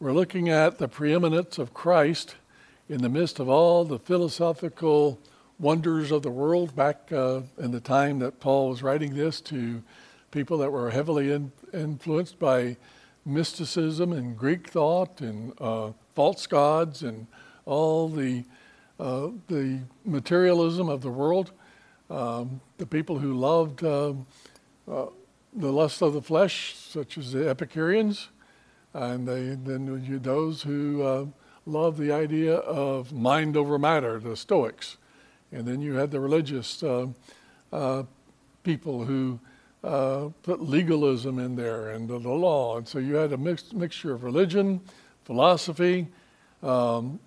We're looking at the preeminence of Christ in the midst of all the philosophical wonders of the world back uh, in the time that Paul was writing this to people that were heavily in, influenced by mysticism and Greek thought and uh, false gods and all the, uh, the materialism of the world. Um, the people who loved um, uh, the lust of the flesh, such as the Epicureans, and they, then you, those who uh, love the idea of mind over matter, the Stoics. And then you had the religious uh, uh, people who uh, put legalism in there and the, the, law. And so you had a mix, mixture of religion, philosophy, um,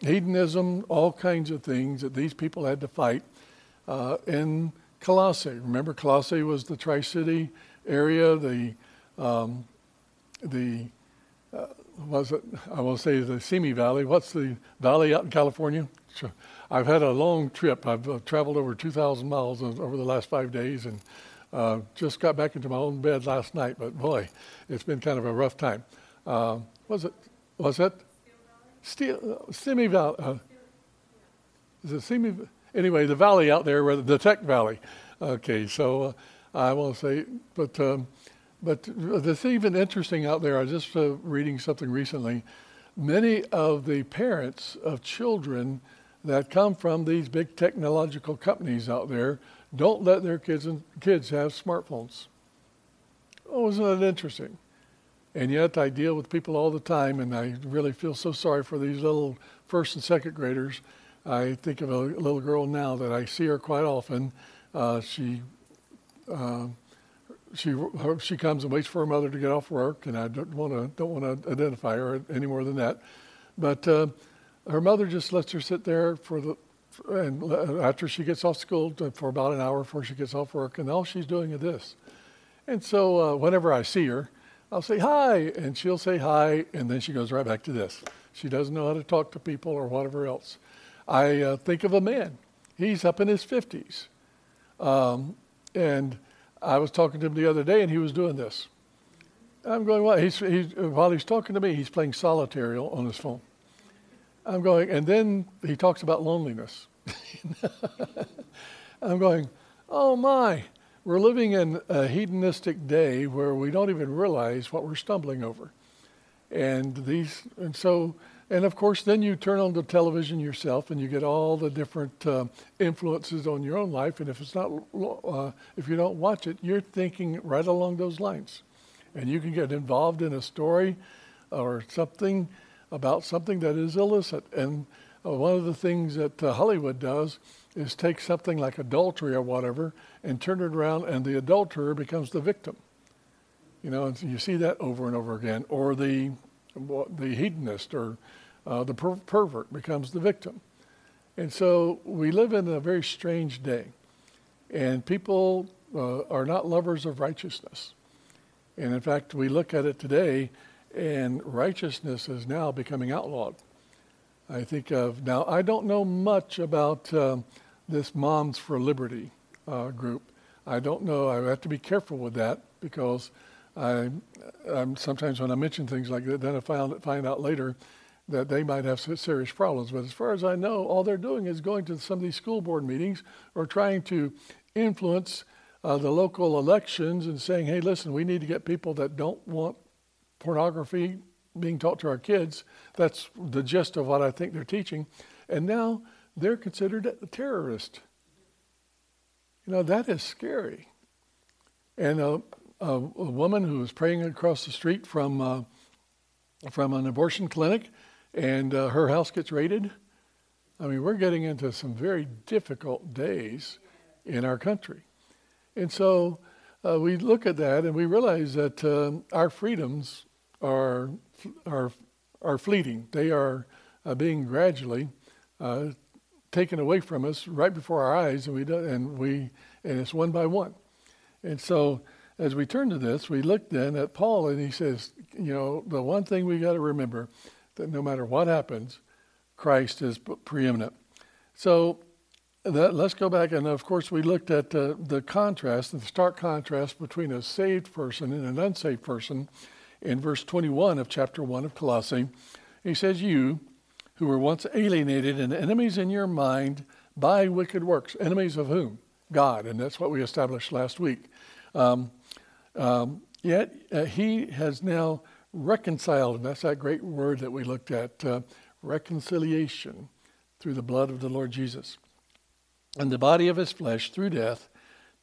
hedonism, all kinds of things that these people had to fight uh, in Colossae. Remember, Colossae was the Tri City area, the um, the was it? I will say the Simi Valley. What's the valley out in California? I've had a long trip. I've uh, traveled over 2,000 miles over the last five days, and uh, just got back into my own bed last night. But boy, it's been kind of a rough time. Uh, was it? Was it? Steel, uh, Simi Valley. Uh, is it Simi? Anyway, the valley out there, the Tech Valley. Okay, so uh, I won't say, but. Um, but it's even interesting out there. I was just uh, reading something recently. Many of the parents of children that come from these big technological companies out there don't let their kids and kids have smartphones. Oh, isn't that interesting? And yet I deal with people all the time, and I really feel so sorry for these little first and second graders. I think of a little girl now that I see her quite often. Uh, she uh, she she comes and waits for her mother to get off work, and I don't want to don't want to identify her any more than that. But uh, her mother just lets her sit there for the and after she gets off school for about an hour before she gets off work, and all she's doing is this. And so uh, whenever I see her, I'll say hi, and she'll say hi, and then she goes right back to this. She doesn't know how to talk to people or whatever else. I uh, think of a man. He's up in his 50s. Um, and I was talking to him the other day, and he was doing this. I'm going, what? He's, he's, while he's talking to me, he's playing solitaire on his phone. I'm going, and then he talks about loneliness. I'm going, oh my, we're living in a hedonistic day where we don't even realize what we're stumbling over. And these, and so and of course, then you turn on the television yourself and you get all the different uh, influences on your own life. And if it's not, uh, if you don't watch it, you're thinking right along those lines. And you can get involved in a story or something about something that is illicit. And uh, one of the things that uh, Hollywood does is take something like adultery or whatever and turn it around, and the adulterer becomes the victim. You know, and you see that over and over again. Or the the hedonist or uh, the per- pervert becomes the victim. And so we live in a very strange day. And people uh, are not lovers of righteousness. And in fact, we look at it today, and righteousness is now becoming outlawed. I think of now, I don't know much about um, this Moms for Liberty uh, group. I don't know. I have to be careful with that because I, I'm, sometimes when I mention things like that, then I find, find out later that they might have serious problems. But as far as I know, all they're doing is going to some of these school board meetings or trying to influence uh, the local elections and saying, hey, listen, we need to get people that don't want pornography being taught to our kids. That's the gist of what I think they're teaching. And now they're considered a terrorist. You know, that is scary. And a, a, a woman who was praying across the street from, uh, from an abortion clinic and uh, her house gets raided. I mean, we're getting into some very difficult days in our country. And so uh, we look at that and we realize that um, our freedoms are, are, are fleeting. They are uh, being gradually uh, taken away from us right before our eyes, and we, do, and, we, and it's one by one. And so as we turn to this, we look then at Paul, and he says, you know, the one thing we got to remember that no matter what happens, Christ is preeminent. So that, let's go back, and of course, we looked at uh, the contrast, the stark contrast between a saved person and an unsaved person. in verse 21 of chapter 1 of Colossae. He says, You who were once alienated and enemies in your mind by wicked works. Enemies of whom? God. And that's what we established last week. Um, um, yet uh, he has now reconciled, and that's that great word that we looked at uh, reconciliation through the blood of the Lord Jesus. And the body of his flesh through death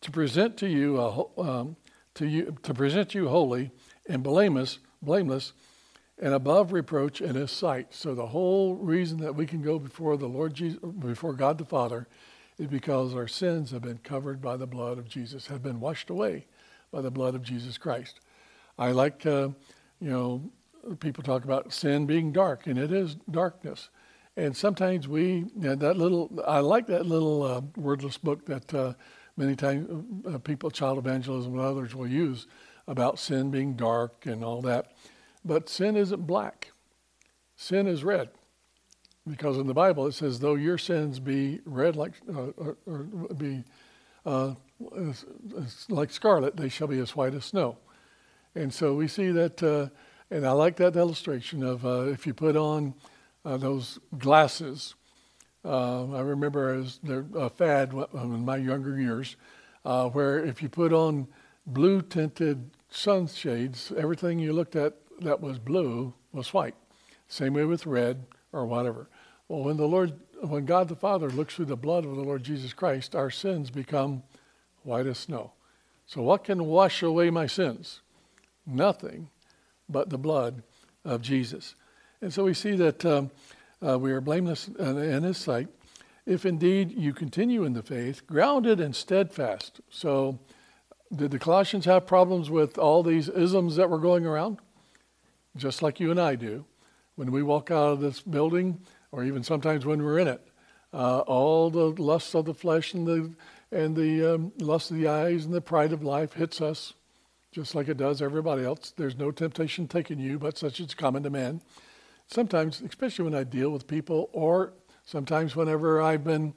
to present to you, a, um, to you to present you holy and blameless, blameless and above reproach in his sight. So the whole reason that we can go before the Lord Jesus, before God the Father is because our sins have been covered by the blood of Jesus, have been washed away by the blood of Jesus Christ. I like, uh, you know, people talk about sin being dark, and it is darkness. And sometimes we, you know, that little, I like that little uh, wordless book that uh, many times uh, people, child evangelism and others will use about sin being dark and all that. But sin isn't black, sin is red. Because in the Bible it says, though your sins be red like, uh, or, or, be uh, like scarlet, they shall be as white as snow. And so we see that, uh, and I like that illustration of uh, if you put on uh, those glasses. Uh, I remember as a fad in my younger years, where if you put on blue tinted sunshades, everything you looked at that was blue was white. Same way with red or whatever. Well, when the Lord, when God the Father looks through the blood of the Lord Jesus Christ, our sins become white as snow. So, what can wash away my sins? Nothing but the blood of Jesus. And so we see that um, uh, we are blameless in His sight if indeed you continue in the faith, grounded and steadfast. So, did the Colossians have problems with all these isms that were going around? just like you and I do, when we walk out of this building, or even sometimes when we're in it, uh, all the lusts of the flesh and the and the um, lust of the eyes and the pride of life hits us, just like it does everybody else. There's no temptation taking you, but such is common to man. Sometimes, especially when I deal with people, or sometimes whenever I've been,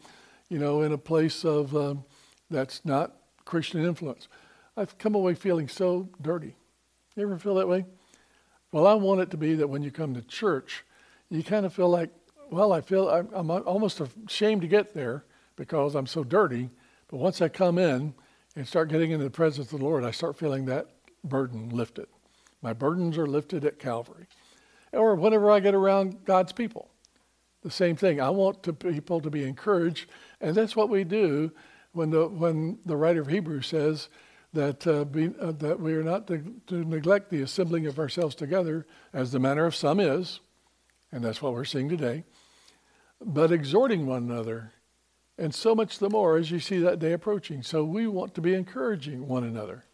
you know, in a place of um, that's not Christian influence, I've come away feeling so dirty. You ever feel that way? Well, I want it to be that when you come to church, you kind of feel like, well, I feel I'm, I'm almost ashamed to get there because I'm so dirty. But once I come in and start getting into the presence of the Lord, I start feeling that burden lifted. My burdens are lifted at Calvary. Or whenever I get around God's people, the same thing. I want to, people to be encouraged, and that's what we do when the when the writer of Hebrews says that, uh, be, uh, that we are not to, to, neglect the assembling of ourselves together, as the manner of some is, and that's what we're seeing today, but exhorting one another, and so much the more as you see that day approaching. So we want to be encouraging one another.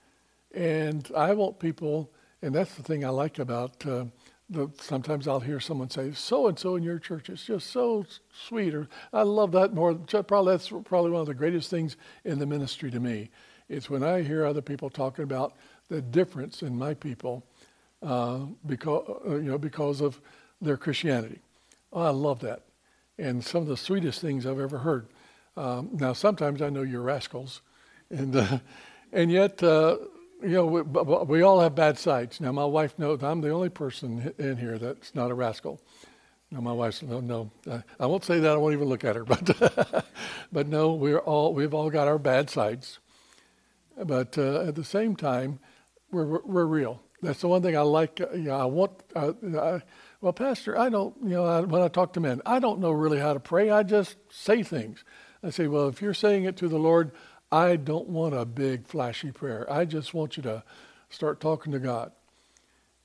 And I want people, and that's the thing I like about. Uh, the, sometimes I'll hear someone say, "So and so in your church is just so sweet," or "I love that more." Probably that's probably one of the greatest things in the ministry to me it's when I hear other people talking about the difference in my people uh, because, uh, you know, because of their Christianity. Oh, I love that. And some of the sweetest things I've ever heard. Um, now, sometimes I know you're rascals, and, uh, and yet, uh, you know, we, we, all have bad sides. Now, my wife knows I'm the only person in here that's not a rascal. No, my wife's no, no. Uh, I won't say that. I won't even look at her. But, but no, we're all we've all got our bad sides. But uh, at the same time, we're, we're real. That's the one thing I like. Uh, you know, I want. Uh, I, well, Pastor, I don't. You know, I, when I talk to men, I don't know really how to pray. I just say things. I say, well, if you're saying it to the Lord, I don't want a big flashy prayer. I just want you to start talking to God.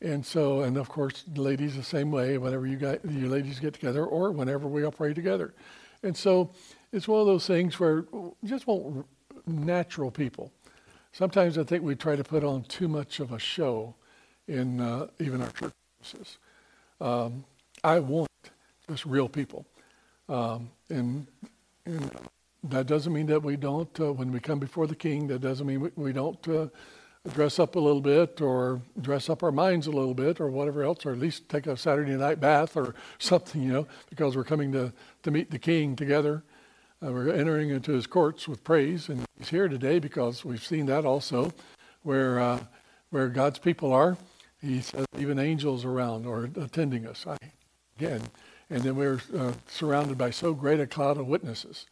And so, and of course, the ladies the same way. Whenever you got you ladies get together, or whenever we all pray together, and so it's one of those things where you just want natural people. Sometimes I think we try to put on too much of a show in uh, even our churches. Um, I want just real people. Um, and, and, that doesn't mean that we don't, uh, when we come before the king, that doesn't mean we, we don't uh, dress up a little bit or dress up our minds a little bit or whatever else, or at least take a Saturday night bath or something, you know, because we're coming to, to meet the king together. Uh, we're entering into his courts with praise, and he's here today because we've seen that also, where uh, where God's people are, He says even angels around or attending us. I, again, and then we're uh, surrounded by so great a cloud of witnesses.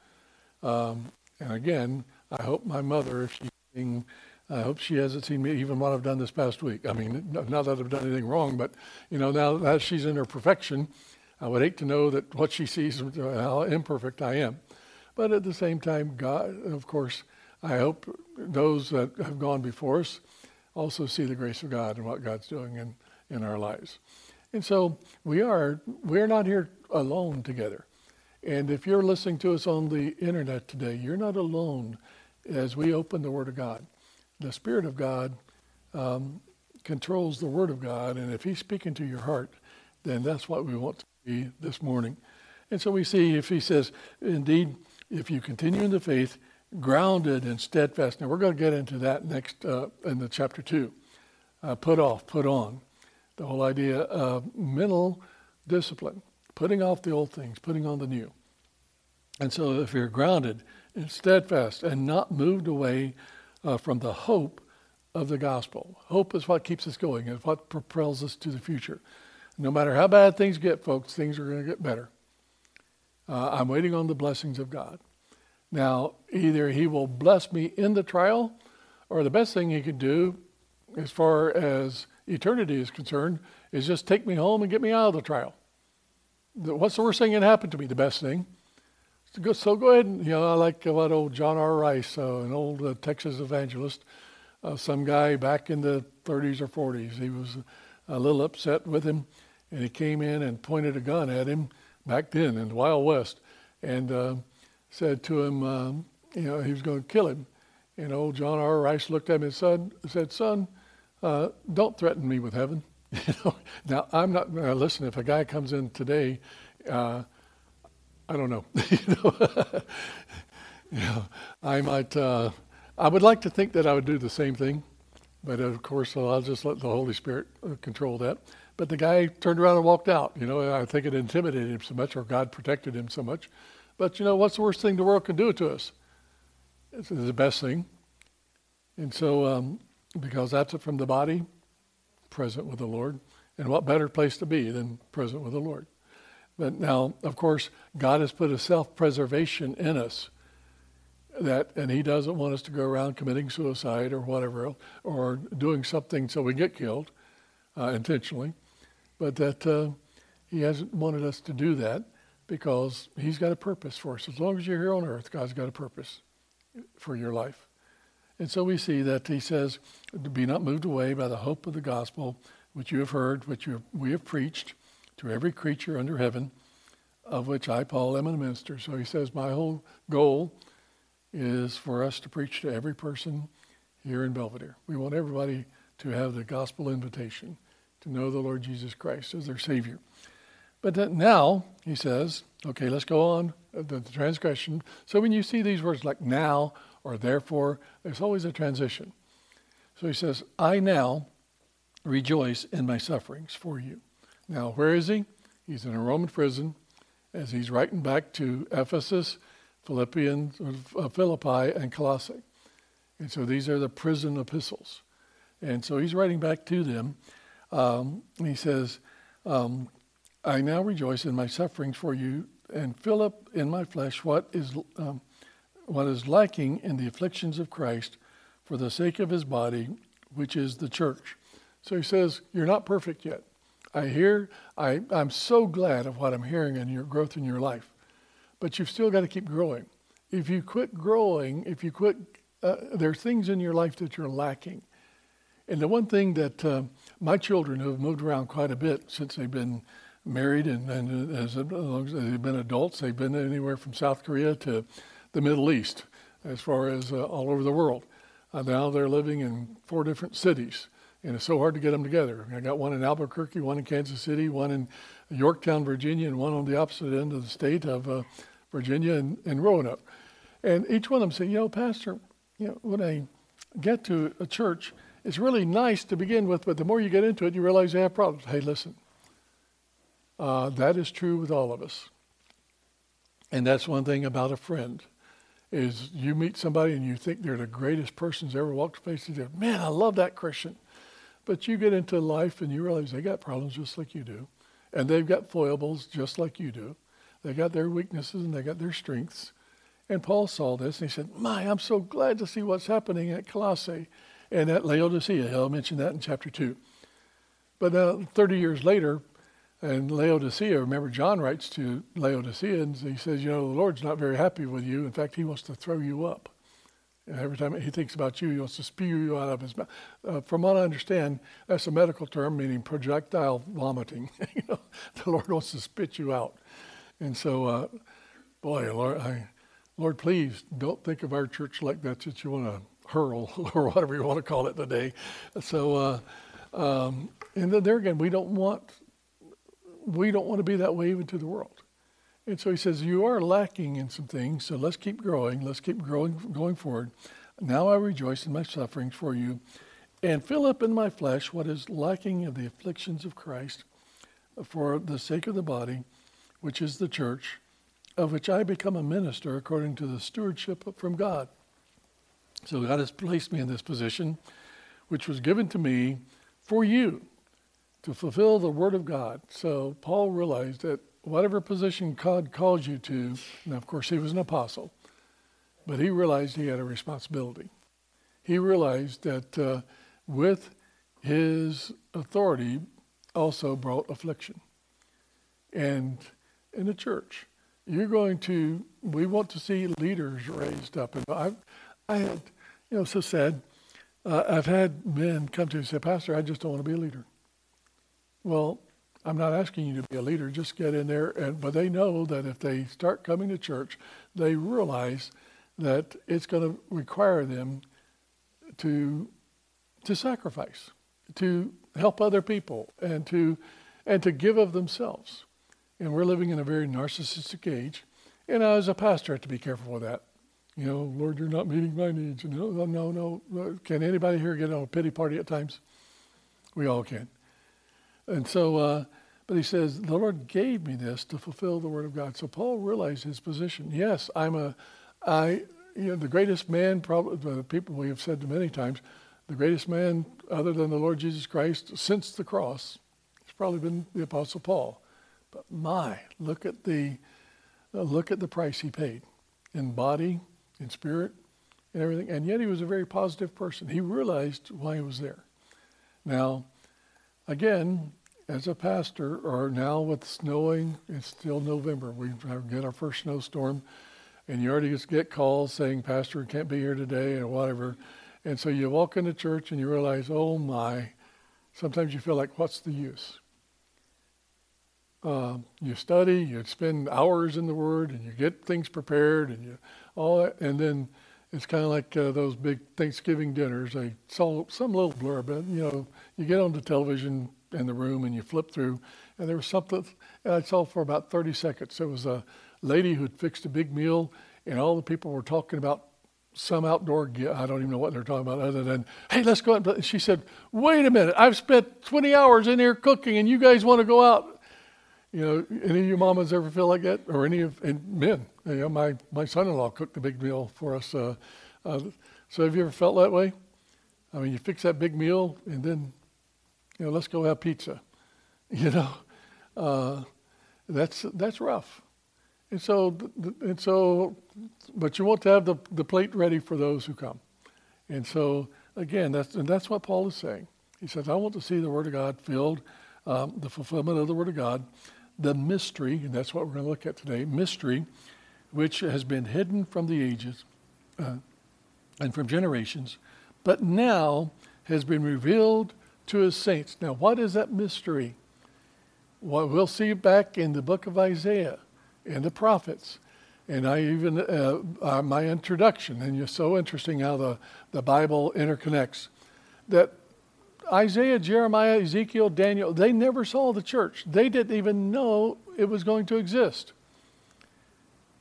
Um, and again, I hope my mother, if she's I hope she hasn't seen me even what I've done this past week. I mean, not that I've done anything wrong, but you know, now that she's in her perfection, I would hate to know that what she sees how imperfect I am. But at the same time, God, of course, I hope those that have gone before us also see the grace of God and what God's doing in, in our lives. And so we are we're not here alone together. And if you're listening to us on the internet today, you're not alone as we open the Word of God. The Spirit of God um, controls the Word of God, and if He's speaking to your heart, then that's what we want to be this morning. And so we see if He says, indeed, if you continue in the faith, grounded and steadfast. Now we're going to get into that next uh, in the chapter two. Uh, put off, put on, the whole idea of mental discipline, putting off the old things, putting on the new. And so if you're grounded and steadfast and not moved away uh, from the hope of the gospel, hope is what keeps us going. It's what propels us to the future. No matter how bad things get, folks, things are going to get better. Uh, I'm waiting on the blessings of God. Now, either he will bless me in the trial, or the best thing he could do, as far as eternity is concerned, is just take me home and get me out of the trial. What's the worst thing that happened to me? The best thing. So go ahead and, you know, I like what old John R. Rice, uh, an old uh, Texas evangelist, uh, some guy back in the 30s or 40s. He was a little upset with him, and he came in and pointed a gun at him back then in the Wild West. And uh, said to him, um, you know, he was going to kill him. And old John R. Rice looked at him and said, said Son, uh, don't threaten me with heaven. You know, now I'm not. Uh, listen, if a guy comes in today, uh, I don't know. you, know you know, I might. Uh, I would like to think that I would do the same thing, but of course, I'll just let the Holy Spirit uh, control that. But the guy turned around and walked out. You know, I think it intimidated him so much, or God protected him so much, but you know, what's the worst thing the world can do to us? It's the best thing. And so, um, because that's it from the body, present with the Lord. And what better place to be than present with the Lord? But now, of course, God has put a self preservation in us that, and He doesn't want us to go around committing suicide or whatever, or doing something so we get killed uh, intentionally, but that uh, He hasn't wanted us to do that because He's got a purpose for us. As long as you're here on earth, God's got a purpose for your life. And so we see that He says, Be not moved away by the hope of the gospel, which you have heard, which have, we have preached to every creature under heaven, of which I, Paul, am a minister. So He says, My whole goal is for us to preach to every person here in Belvedere. We want everybody to have the gospel invitation to know the Lord Jesus Christ as their Savior. But now, he says, okay, let's go on, uh, the transgression. So when you see these words like now or therefore, there's always a transition. So he says, I now rejoice in my sufferings for you. Now, where is he? He's in a Roman prison as he's writing back to Ephesus, Philippians, uh, Philippi, and Colossae. And so these are the prison epistles. And so he's writing back to them. Um, he says, um, I now rejoice in my sufferings for you and fill up in my flesh what is, um, what is lacking in the afflictions of Christ for the sake of his body, which is the church. So he says, You're not perfect yet. I hear, I, I'm so glad of what I'm hearing in your growth in your life, but you've still got to keep growing. If you quit growing, if you quit, uh, there are things in your life that you're lacking. And the one thing that uh, my children who have moved around quite a bit since they've been married and, and as, long as they've been adults, they've been anywhere from South Korea to the Middle East, as far as uh, all over the world. Uh, now they're living in four different cities, and it's so hard to get them together. I got one in Albuquerque, one in Kansas City, one in Yorktown, Virginia, and one on the opposite end of the state of uh, Virginia in, in Roanoke. And each one of them say, you know, Pastor, you know, when I get to a church, it's really nice to begin with, but the more you get into it, you realize they have problems. Hey, listen, uh, that is true with all of us. And that's one thing about a friend is you meet somebody and you think they're the greatest persons ever walked the face of the earth. Man, I love that Christian. But you get into life and you realize they got problems just like you do. And they've got foibles just like you do. They got their weaknesses and they got their strengths. And Paul saw this and he said, My, I'm so glad to see what's happening at Colossae and at Laodicea. He'll mention that in chapter 2. But uh, 30 years later, and Laodicea, remember John writes to Laodiceans, he says, You know, the Lord's not very happy with you. In fact, he wants to throw you up. And every time he thinks about you, he wants to spew you out of his mouth. Uh, from what I understand, that's a medical term meaning projectile vomiting. you know, the Lord wants to spit you out. And so, uh, boy, Lord, I, Lord, please don't think of our church like that that you want to hurl or whatever you want to call it today. So, uh, um, and then there again, we don't want we don't want to be that way even to the world. And so he says, You are lacking in some things, so let's keep growing. Let's keep growing, going forward. Now I rejoice in my sufferings for you and fill up in my flesh what is lacking of the afflictions of Christ for the sake of the body, which is the church, of which I become a minister according to the stewardship from God. So God has placed me in this position, which was given to me for you to fulfill the word of God. So Paul realized that whatever position God calls you to, and of course he was an apostle, but he realized he had a responsibility. He realized that uh, with his authority also brought affliction. And in the church, you're going to, we want to see leaders raised up. And I, I had, you know, so sad. Uh, I've had men come to me and say, Pastor, I just don't want to be a leader. Well, I'm not asking you to be a leader. Just get in there. And, but they know that if they start coming to church, they realize that it's going to require them to, to sacrifice, to help other people, and to, and to give of themselves. And we're living in a very narcissistic age. And as a pastor, I have to be careful with that. You know, Lord, you're not meeting my needs. No, no, no. Can anybody here get on a pity party at times? We all can. And so, uh, but he says, the Lord gave me this to fulfill the word of God. So Paul realized his position. Yes, I'm a, I, you know, the greatest man, probably, the people we have said to many times, the greatest man other than the Lord Jesus Christ since the cross has probably been the Apostle Paul. But my, look at the, uh, look at the price he paid in body, in spirit, and everything. And yet he was a very positive person. He realized why he was there. Now, again, as a pastor, or now with snowing, it's still November. We get our first snowstorm, and you already get calls saying, Pastor, can't be here today, or whatever. And so you walk into church and you realize, oh my, sometimes you feel like, what's the use? Uh, you study, you spend hours in the Word, and you get things prepared, and you all that, and then it's kind of like uh, those big Thanksgiving dinners. I saw some little blurb, but you know, you get on the television in the room and you flip through, and there was something and I saw for about 30 seconds. There was a lady who'd fixed a big meal, and all the people were talking about some outdoor. I don't even know what they're talking about, other than, "Hey, let's go." Out. She said, "Wait a minute! I've spent 20 hours in here cooking, and you guys want to go out?" You know, any of you mamas ever feel like that, or any of and men? You know, my my son-in-law cooked a big meal for us. Uh, uh, so have you ever felt that way? I mean, you fix that big meal, and then you know, let's go have pizza. You know, uh, that's that's rough. And so, and so, but you want to have the, the plate ready for those who come. And so, again, that's and that's what Paul is saying. He says, I want to see the Word of God filled, um, the fulfillment of the Word of God, the mystery, and that's what we're going to look at today, mystery, which has been hidden from the ages uh, and from generations, but now has been revealed to his saints. Now, what is that mystery? Well, we'll see back in the book of Isaiah and the prophets. And I even, uh, uh, my introduction, and it's so interesting how the, the Bible interconnects, that Isaiah, Jeremiah, Ezekiel, Daniel, they never saw the church. They didn't even know it was going to exist.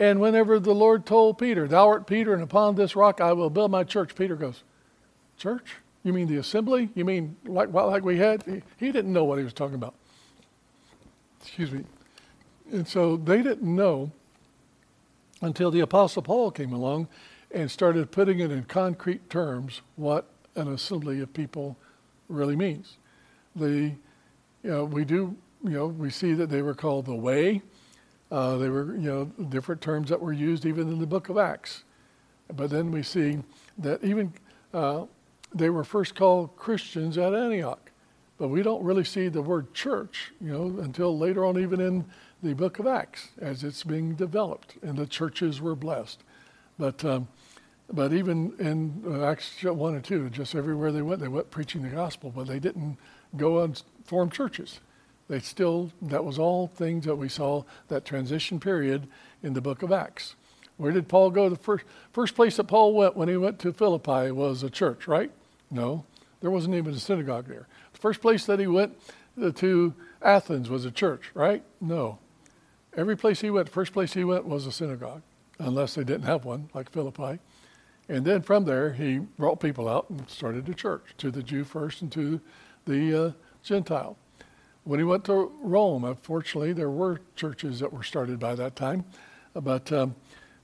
And whenever the Lord told Peter, Thou art Peter, and upon this rock I will build my church, Peter goes, Church? You mean the assembly? You mean like, like we had? He, he didn't know what he was talking about. Excuse me. And so they didn't know until the Apostle Paul came along and started putting it in concrete terms what an assembly of people really means. the, you know, we do, you know, we see that they were called the way. Uh, they were, you know, different terms that were used even in the book of Acts. But then we see that even uh, they were first called Christians at Antioch. But we don't really see the word church, you know, until later on, even in the book of Acts, as it's being developed, and the churches were blessed. But um, but even in uh, Acts 1 and 2, just everywhere they went, they went preaching the gospel, but they didn't go and form churches. They still, that was all things that we saw that transition period in the book of Acts. Where did Paul go? The first, first place that Paul went when he went to Philippi was a church, right? No, there wasn't even a synagogue there. The first place that he went uh, to Athens was a church, right? No. Every place he went, first place he went was a synagogue, unless they didn't have one, like Philippi. And then from there, he brought people out and started a church to the Jew first and to the uh, Gentile. When he went to Rome, unfortunately, there were churches that were started by that time, but um,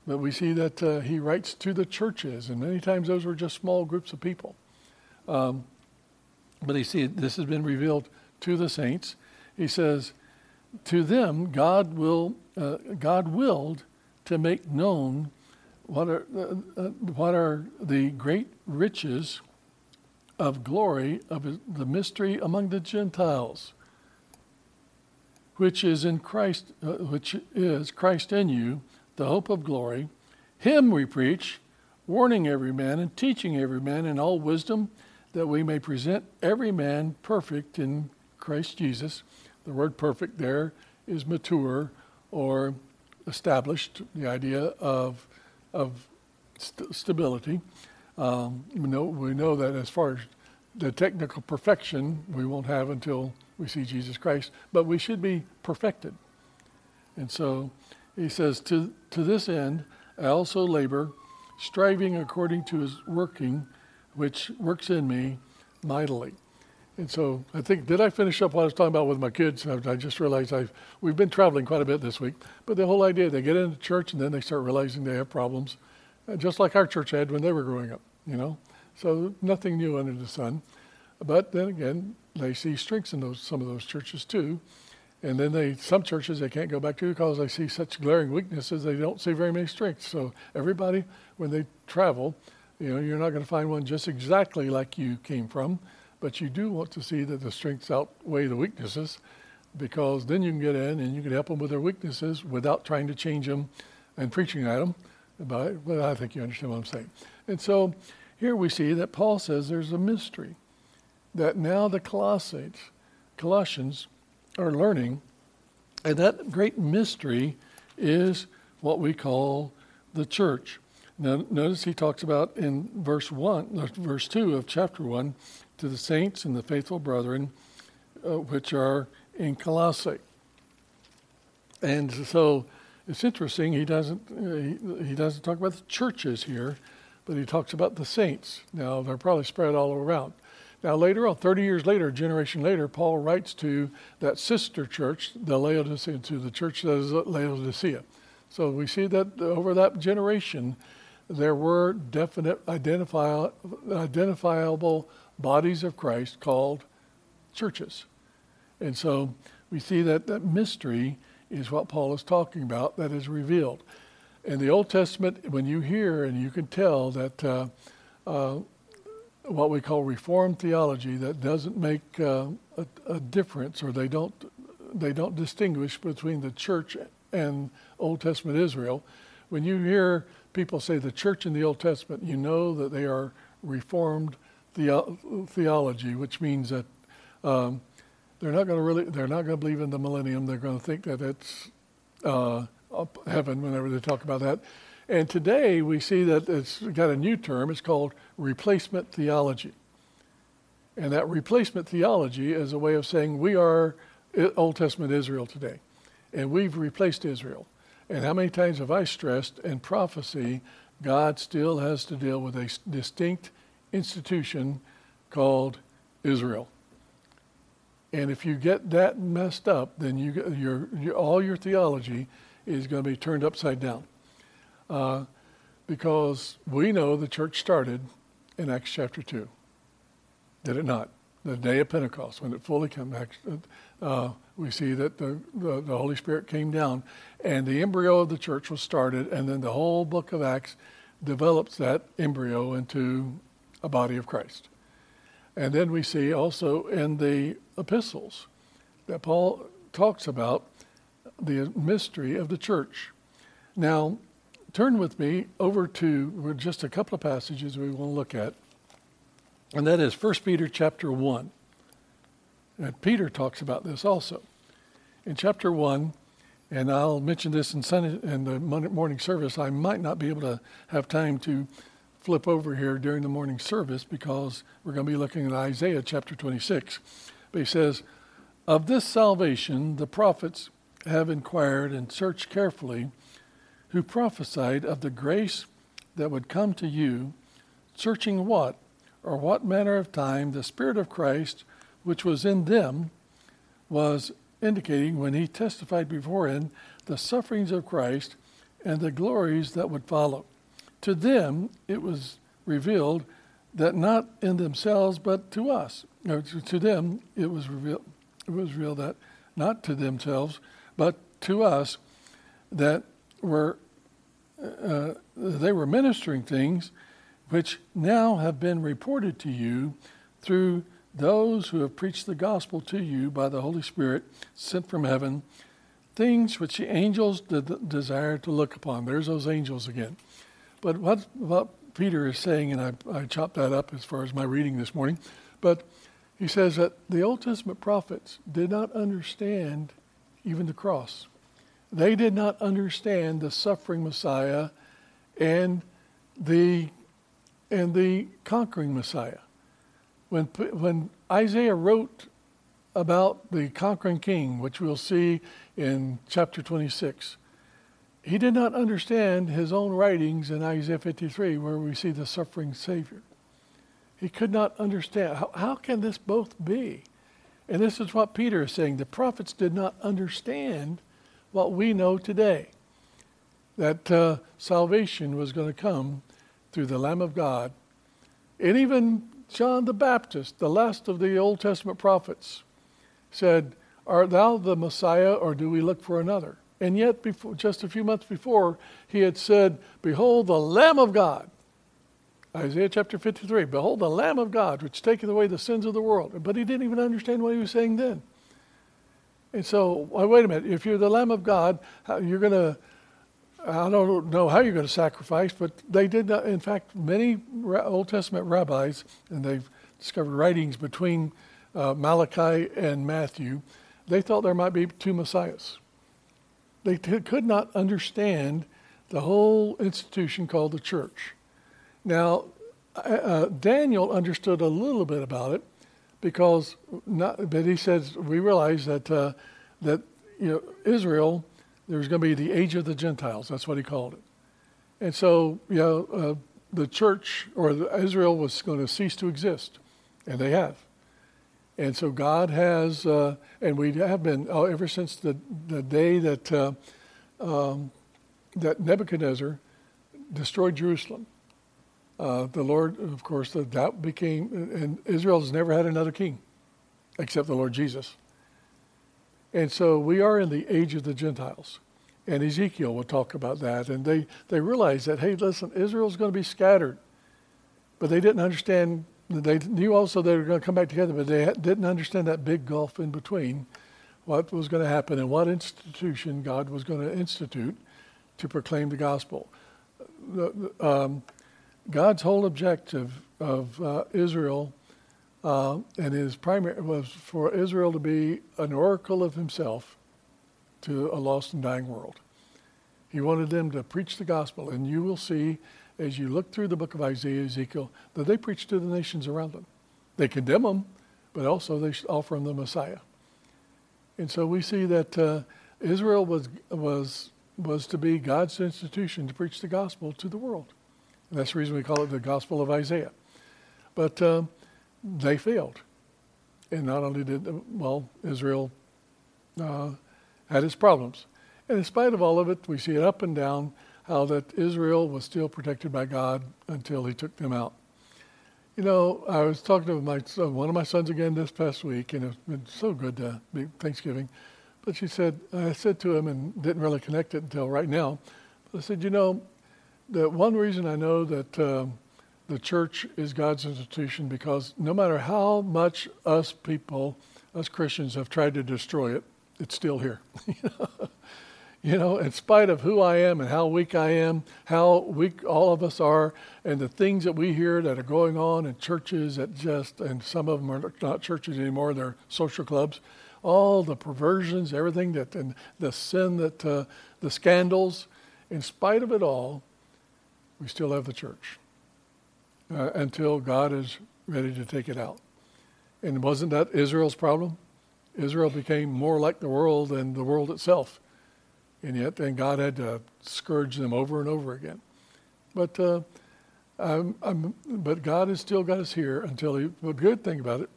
but we see that uh, he writes to the churches, and many times those were just small groups of people. Um, but he see, this has been revealed to the saints. He says, "To them, God will uh, God willed to make known what are, uh, uh, what are the great riches of glory of the mystery among the Gentiles, which is in Christ, uh, which is Christ in you, the hope of glory. Him we preach, warning every man and teaching every man in all wisdom, that we may present every man perfect in Christ Jesus. The word perfect there is mature or established, the idea of of st- stability. Um, we, know, we know that as far as the technical perfection, we won't have until we see Jesus Christ, but we should be perfected. And so he says, To, to this end, I also labor, striving according to his working, which works in me mightily. And so I think, did I finish up what I was talking about with my kids? I just realized I've, we've been traveling quite a bit this week. But the whole idea, they get into church and then they start realizing they have problems, uh, just like our church had when they were growing up, you know? So nothing new under the sun. But then again, they see strengths in those, some of those churches too. And then they, some churches they can't go back to because they see such glaring weaknesses, they don't see very many strengths. So everybody, when they travel, you know, you're not going to find one just exactly like you came from but you do want to see that the strengths outweigh the weaknesses because then you can get in and you can help them with their weaknesses without trying to change them and preaching at them. But, but I think you understand what I'm saying. And so here we see that Paul says there's a mystery that now the Colossians, Colossians are learning, and that great mystery is what we call the church. Now, notice he talks about in verse one, verse two of chapter one, to the saints and the faithful brethren uh, which are in Colossae. And so it's interesting. He doesn't uh, he, he, doesn't talk about the churches here, but he talks about the saints. Now they're probably spread all around. Now later on, 30 years later, a generation later, Paul writes to that sister church, the Laodicea, to the church that is Laodicea. So we see that over that generation, there were definite identifi- identifiable bodies of Christ called churches. And so we see that that mystery is what Paul is talking about that is revealed. In the Old Testament, when you hear and you can tell that uh, uh, what we call Reformed theology that doesn't make uh, a, a, difference or they don't they don't distinguish between the church and Old Testament Israel. When you hear people say the church in the Old Testament, you know that they are Reformed the, theology, which means that um, they're not going to really they're not going to believe in the millennium. They're going to think that it's uh, heaven whenever they talk about that. And today we see that it's got a new term. It's called replacement theology. And that replacement theology is a way of saying we are Old Testament Israel today, and we've replaced Israel. And how many times have I stressed in prophecy, God still has to deal with a distinct institution called Israel. And if you get that messed up, then you, all your theology is going to be turned upside down. Uh, because we know the church started in Acts chapter 2. Did it not? the day of Pentecost, when it fully came back, uh, we see that the, the, the, Holy Spirit came down and the embryo of the church was started, and then the whole book of Acts develops that embryo into a body of Christ. And then we see also in the epistles that Paul talks about the mystery of the church. Now, turn with me over to just a couple of passages we want to look at. And that is 1 Peter chapter 1. And Peter talks about this also. In chapter 1, and I'll mention this in, Sunday, in the morning service, I might not be able to have time to flip over here during the morning service because we're going to be looking at Isaiah chapter 26. But he says, Of this salvation the prophets have inquired and searched carefully, who prophesied of the grace that would come to you, searching what or what manner of time the Spirit of Christ, which was in them, was indicating when he testified before beforehand the sufferings of Christ and the glories that would follow. To them it was revealed that not in themselves but to us. to, to them it was revealed it was revealed that not to themselves but to us that were uh, they were ministering things which now have been reported to you through those who have preached the gospel to you by the Holy Spirit sent from heaven, things which the angels did desire to look upon. There's those angels again. But what, what Peter is saying, and I, I chopped that up as far as my reading this morning, but he says that the Old Testament prophets did not understand even the cross. They did not understand the suffering Messiah and the and the conquering Messiah. When when Isaiah wrote about the conquering king, which we'll see in chapter 26, he did not understand his own writings in Isaiah 53, where we see the suffering Savior. He could not understand. How, how can this both be? And this is what Peter is saying. The prophets did not understand what we know today that uh, salvation was going to come through the Lamb of God. And even John the Baptist, the last of the Old Testament prophets, said, Art thou the Messiah, or do we look for another? And yet, before, just a few months before, he had said, Behold the Lamb of God. Isaiah chapter 53 Behold the Lamb of God, which taketh away the sins of the world. But he didn't even understand what he was saying then. And so, well, wait a minute. If you're the Lamb of God, you're going to, I don't know how you're going to sacrifice, but they did not. In fact, many Old Testament rabbis, and they've discovered writings between uh, Malachi and Matthew, they thought there might be two messiahs. They t- could not understand the whole institution called the church. Now, uh, uh, Daniel understood a little bit about it because, not, but he says we realize that uh, that you know Israel there was going to be the age of the Gentiles. That's what he called it, and so you know uh, the church or the, Israel was going to cease to exist, and they have. And so God has, uh, and we have been oh, ever since the, the day that, uh, um, that Nebuchadnezzar destroyed Jerusalem. Uh, the Lord, of course, that became, and Israel has never had another king except the Lord Jesus. And so we are in the age of the Gentiles. And Ezekiel will talk about that. And they, they realize that, hey, listen, Israel's going to be scattered. But they didn't understand they knew also they were going to come back together, but they didn't understand that big gulf in between, what was going to happen and what institution God was going to institute to proclaim the gospel. Um, God's whole objective of uh, Israel uh, and his primary was for Israel to be an oracle of himself to a lost and dying world. He wanted them to preach the gospel, and you will see as you look through the book of Isaiah, Ezekiel, that they preach to the nations around them. They condemn them, but also they offer them the Messiah. And so we see that uh, Israel was, was, was to be God's institution to preach the gospel to the world. And that's the reason we call it the gospel of Isaiah. But um, they failed. And not only did, well, Israel uh, had its problems. And in spite of all of it, we see it up and down how that Israel was still protected by God until he took them out. You know, I was talking to my son, one of my sons again this past week, and it's been so good to be Thanksgiving. But she said, I said to him, and didn't really connect it until right now. I said, you know, the one reason I know that um, the church is God's institution because no matter how much us people, us Christians, have tried to destroy it, it's still here. you know, in spite of who I am and how weak I am, how weak all of us are, and the things that we hear that are going on in churches that just, and some of them are not churches anymore, they're social clubs, all the perversions, everything that, and the sin that, uh, the scandals, in spite of it all, we still have the church uh, until God is ready to take it out. And wasn't that Israel's problem? Israel became more like the world than the world itself. And yet, then God had to scourge them over and over again. But, uh, I'm, I'm, but God has still got us here until he, the good thing about it,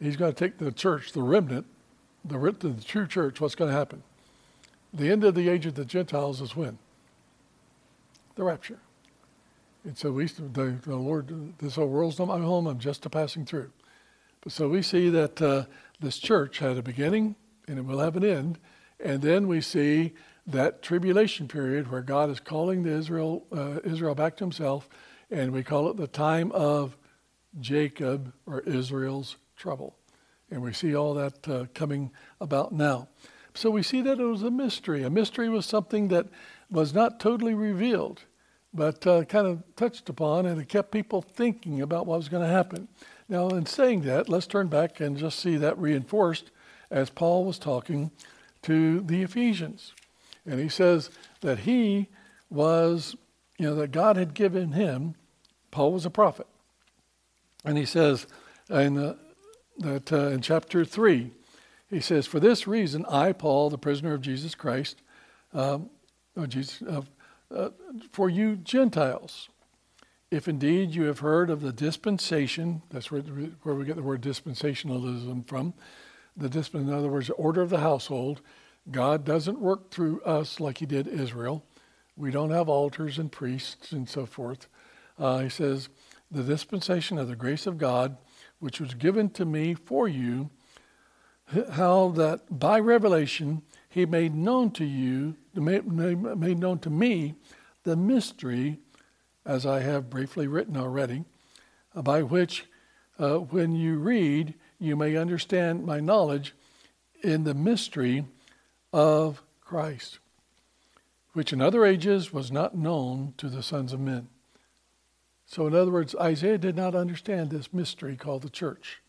he's going to take the church, the remnant, the, the true church, what's going to happen? The end of the age of the Gentiles is when? The rapture. And so we, the, the Lord, this whole world's not my home. I'm just a passing through. But so we see that uh, this church had a beginning and it will have an end. And then we see that tribulation period where God is calling the Israel, uh, Israel back to himself. And we call it the time of Jacob or Israel's trouble. And we see all that uh, coming about now. So we see that it was a mystery. A mystery was something that was not totally revealed but uh, kind of touched upon, and it kept people thinking about what was going to happen. Now, in saying that, let's turn back and just see that reinforced as Paul was talking to the Ephesians. And he says that he was, you know, that God had given him, Paul was a prophet. And he says in, uh, that uh, in chapter 3, he says, For this reason, I, Paul, the prisoner of Jesus Christ, um, oh, Jesus, uh, uh, for you Gentiles. If indeed you have heard of the dispensation, that's where, where we get the word dispensationalism from, the disp- in other words, the order of the household, God doesn't work through us like he did Israel. We don't have altars and priests and so forth. Uh, he says, the dispensation of the grace of God, which was given to me for you, how that by revelation he made known to you, made, known to me, the mystery, as I have briefly written already, by which, uh, when you read, you may understand my knowledge in the mystery of Christ, which in other ages was not known to the sons of men. So, in other words, Isaiah did not understand this mystery called the church.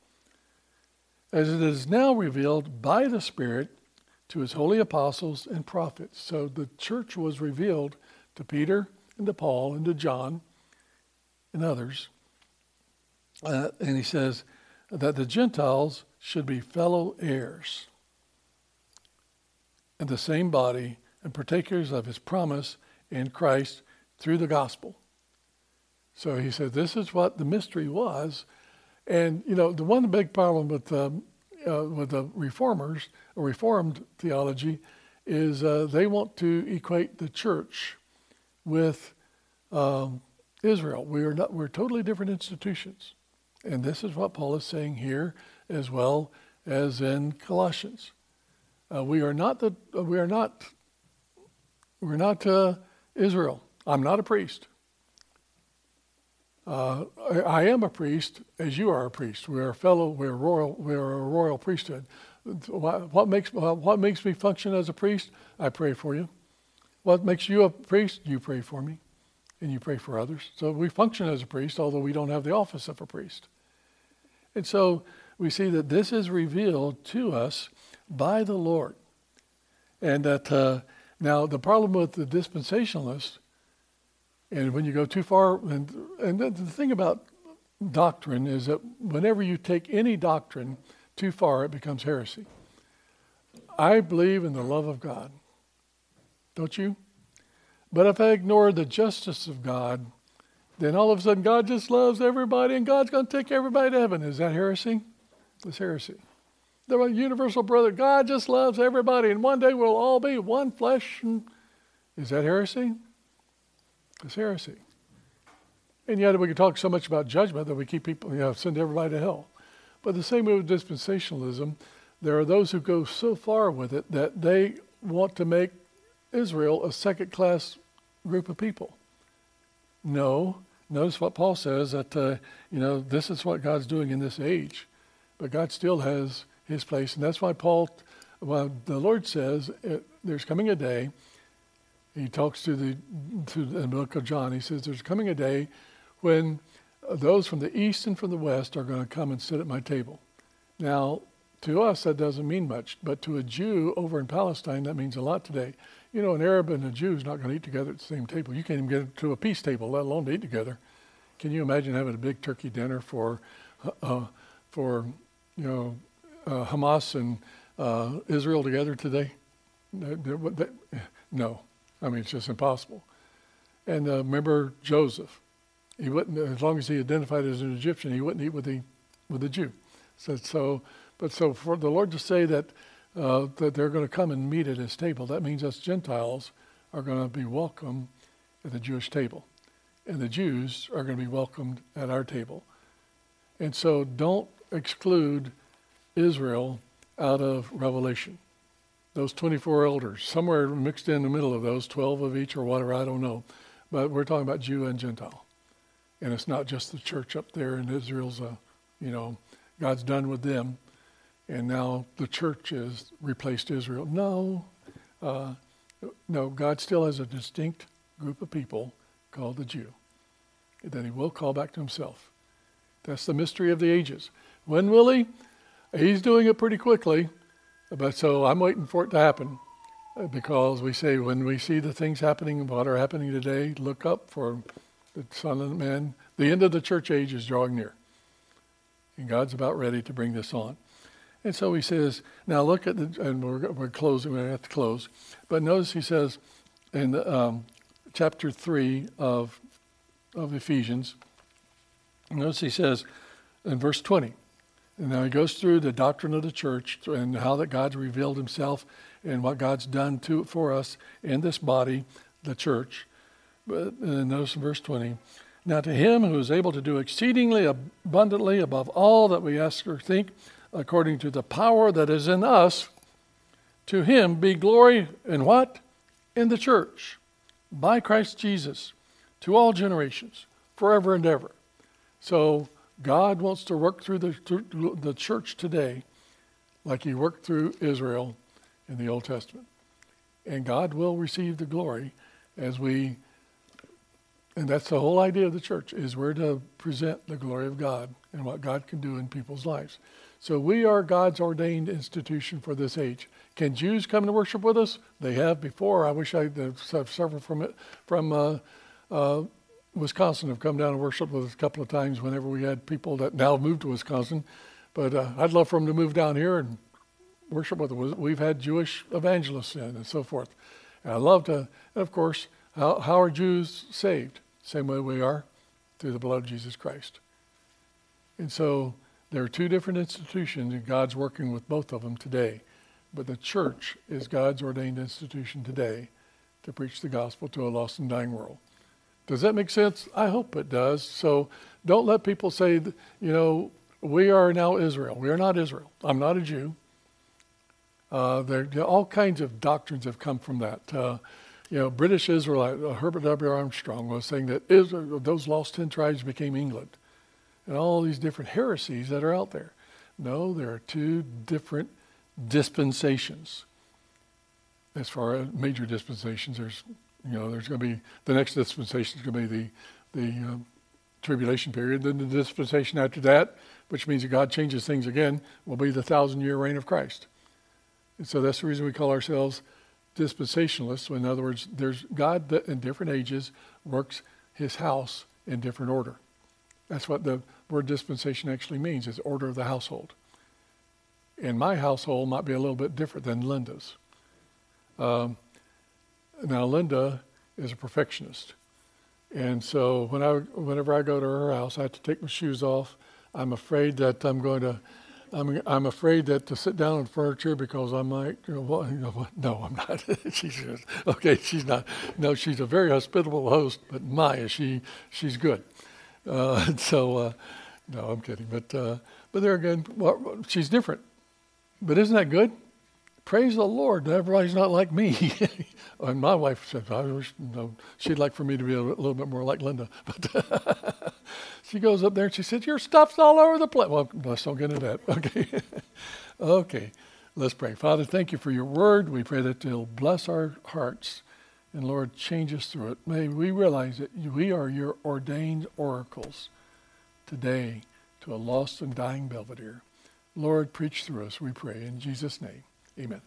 As it is now revealed by the Spirit to his holy apostles and prophets. So the church was revealed to Peter and to Paul and to John and others. Uh, and he says that the Gentiles should be fellow heirs in the same body and partakers of his promise in Christ through the gospel. So he said, this is what the mystery was. And, you know, the one big problem with um, uh, with the reformers, or reformed theology, is uh, they want to equate the church with um, Israel. We are not. We're totally different institutions, and this is what Paul is saying here, as well as in Colossians. Uh, we are not the. Uh, we are not. We're not uh, Israel. I'm not a priest. Uh, I, I, am a priest, as you are a priest. We are fellow. We are royal. We are a royal priesthood. What, what makes what makes me function as a priest? I pray for you. What makes you a priest? You pray for me, and you pray for others. So we function as a priest, although we don't have the office of a priest. And so we see that this is revealed to us by the Lord, and that uh, now the problem with the dispensationalists and when you go too far, and, and the thing about doctrine is that whenever you take any doctrine too far, it becomes heresy. I believe in the love of God. Don't you? But if I ignore the justice of God, then all of a sudden God just loves everybody and God's going to take everybody to heaven. Is that heresy? It's heresy. The universal brother, God just loves everybody and one day we'll all be one flesh. Is that heresy? It's heresy. And yet we can talk so much about judgment that we keep people, you know, send everybody to hell. But the same way with dispensationalism, there are those who go so far with it that they want to make Israel a second class group of people. No. Notice what Paul says that, uh, you know, this is what God's doing in this age. But God still has his place. And that's why Paul, well, the Lord says it, there's coming a day. He talks to the, to the book of John. He says, there's coming a day when those from the east and from the west are going to come and sit at my table. Now, to us, that doesn't mean much, but to a Jew over in Palestine, that means a lot today. You know, an Arab and a Jew is not going to eat together at the same table. You can't even get to a peace table, let alone to eat together. Can you imagine having a big turkey dinner for, uh, uh for you know, uh, Hamas and uh, Israel together today? No, I mean it's just impossible. And uh, remember Joseph he wouldn't, as long as he identified as an Egyptian, he wouldn't eat with the with the Jew. So, so but so for the Lord to say that uh, that they're going to come and meet at his table, that means us Gentiles are going to be welcome at the Jewish table, and the Jews are going to be welcomed at our table. And so, don't exclude Israel out of Revelation. Those 24 elders, somewhere mixed in the middle of those, 12 of each or whatever, I don't know. But we're talking about Jew and Gentile. And it's not just the church up there in Israel's, a, you know, God's done with them. And now the church has replaced Israel. No, uh, no, God still has a distinct group of people called the Jew that he will call back to himself. That's the mystery of the ages. When will he? He's doing it pretty quickly, but so I'm waiting for it to happen uh, because we say when we see the things happening, what are happening today, look up for the Son of Man, the end of the church age is drawing near. And God's about ready to bring this on. And so he says, now look at the, and we're, we're closing, we have to close. But notice he says in um, chapter 3 of, of Ephesians, notice he says in verse 20, and now he goes through the doctrine of the church and how that God's revealed himself and what God's done to for us in this body, the church. But uh, notice in verse 20. Now to him who is able to do exceedingly abundantly above all that we ask or think, according to the power that is in us, to him be glory in what? In the church, by Christ Jesus, to all generations, forever and ever. So God wants to work through the, the church today like he worked through Israel in the Old Testament. And God will receive the glory as we and that's the whole idea of the church is we're to present the glory of God and what God can do in people's lives. So we are God's ordained institution for this age. Can Jews come to worship with us? They have before. I wish I have several from it, from uh, uh, Wisconsin have come down and worshiped with us a couple of times whenever we had people that now moved to Wisconsin. But uh, I'd love for them to move down here and worship with us. We've had Jewish evangelists in and so forth. And I love to, of course, how, how are Jews saved? Same way we are through the blood of Jesus Christ. And so there are two different institutions, and God's working with both of them today. But the church is God's ordained institution today to preach the gospel to a lost and dying world. Does that make sense? I hope it does. So don't let people say, you know, we are now Israel. We are not Israel. I'm not a Jew. Uh, there, all kinds of doctrines have come from that. Uh, you know, British Israelite, uh, Herbert W. Armstrong was saying that Israel, those lost 10 tribes became England. And all these different heresies that are out there. No, there are two different dispensations. As far as major dispensations, there's, you know, there's going to be, the next dispensation is going to be the, the um, tribulation period. Then the dispensation after that, which means that God changes things again, will be the thousand year reign of Christ. And so that's the reason we call ourselves dispensationalists. In other words, there's God that in different ages works his house in different order. That's what the word dispensation actually means, is order of the household. And my household might be a little bit different than Linda's. Um, now, Linda is a perfectionist. And so when I, whenever I go to her house, I have to take my shoes off. I'm afraid that I'm going to I'm, I'm afraid that to sit down on furniture because I might, you know, what, you know, no, I'm not. she's okay. She's not. No, she's a very hospitable host, but my, she, she's good. Uh, so, uh, no, I'm kidding. But, uh, but there again, well, she's different. But isn't that good? Praise the Lord. Everybody's not like me. and my wife said, I wish you know, she'd like for me to be a little bit more like Linda. But she goes up there and she says, Your stuff's all over the place. Well, let's don't get into that. Okay. okay. Let's pray. Father, thank you for your word. We pray that it'll bless our hearts. And Lord, change us through it. May we realize that we are your ordained oracles today to a lost and dying Belvedere. Lord, preach through us, we pray. In Jesus' name, amen.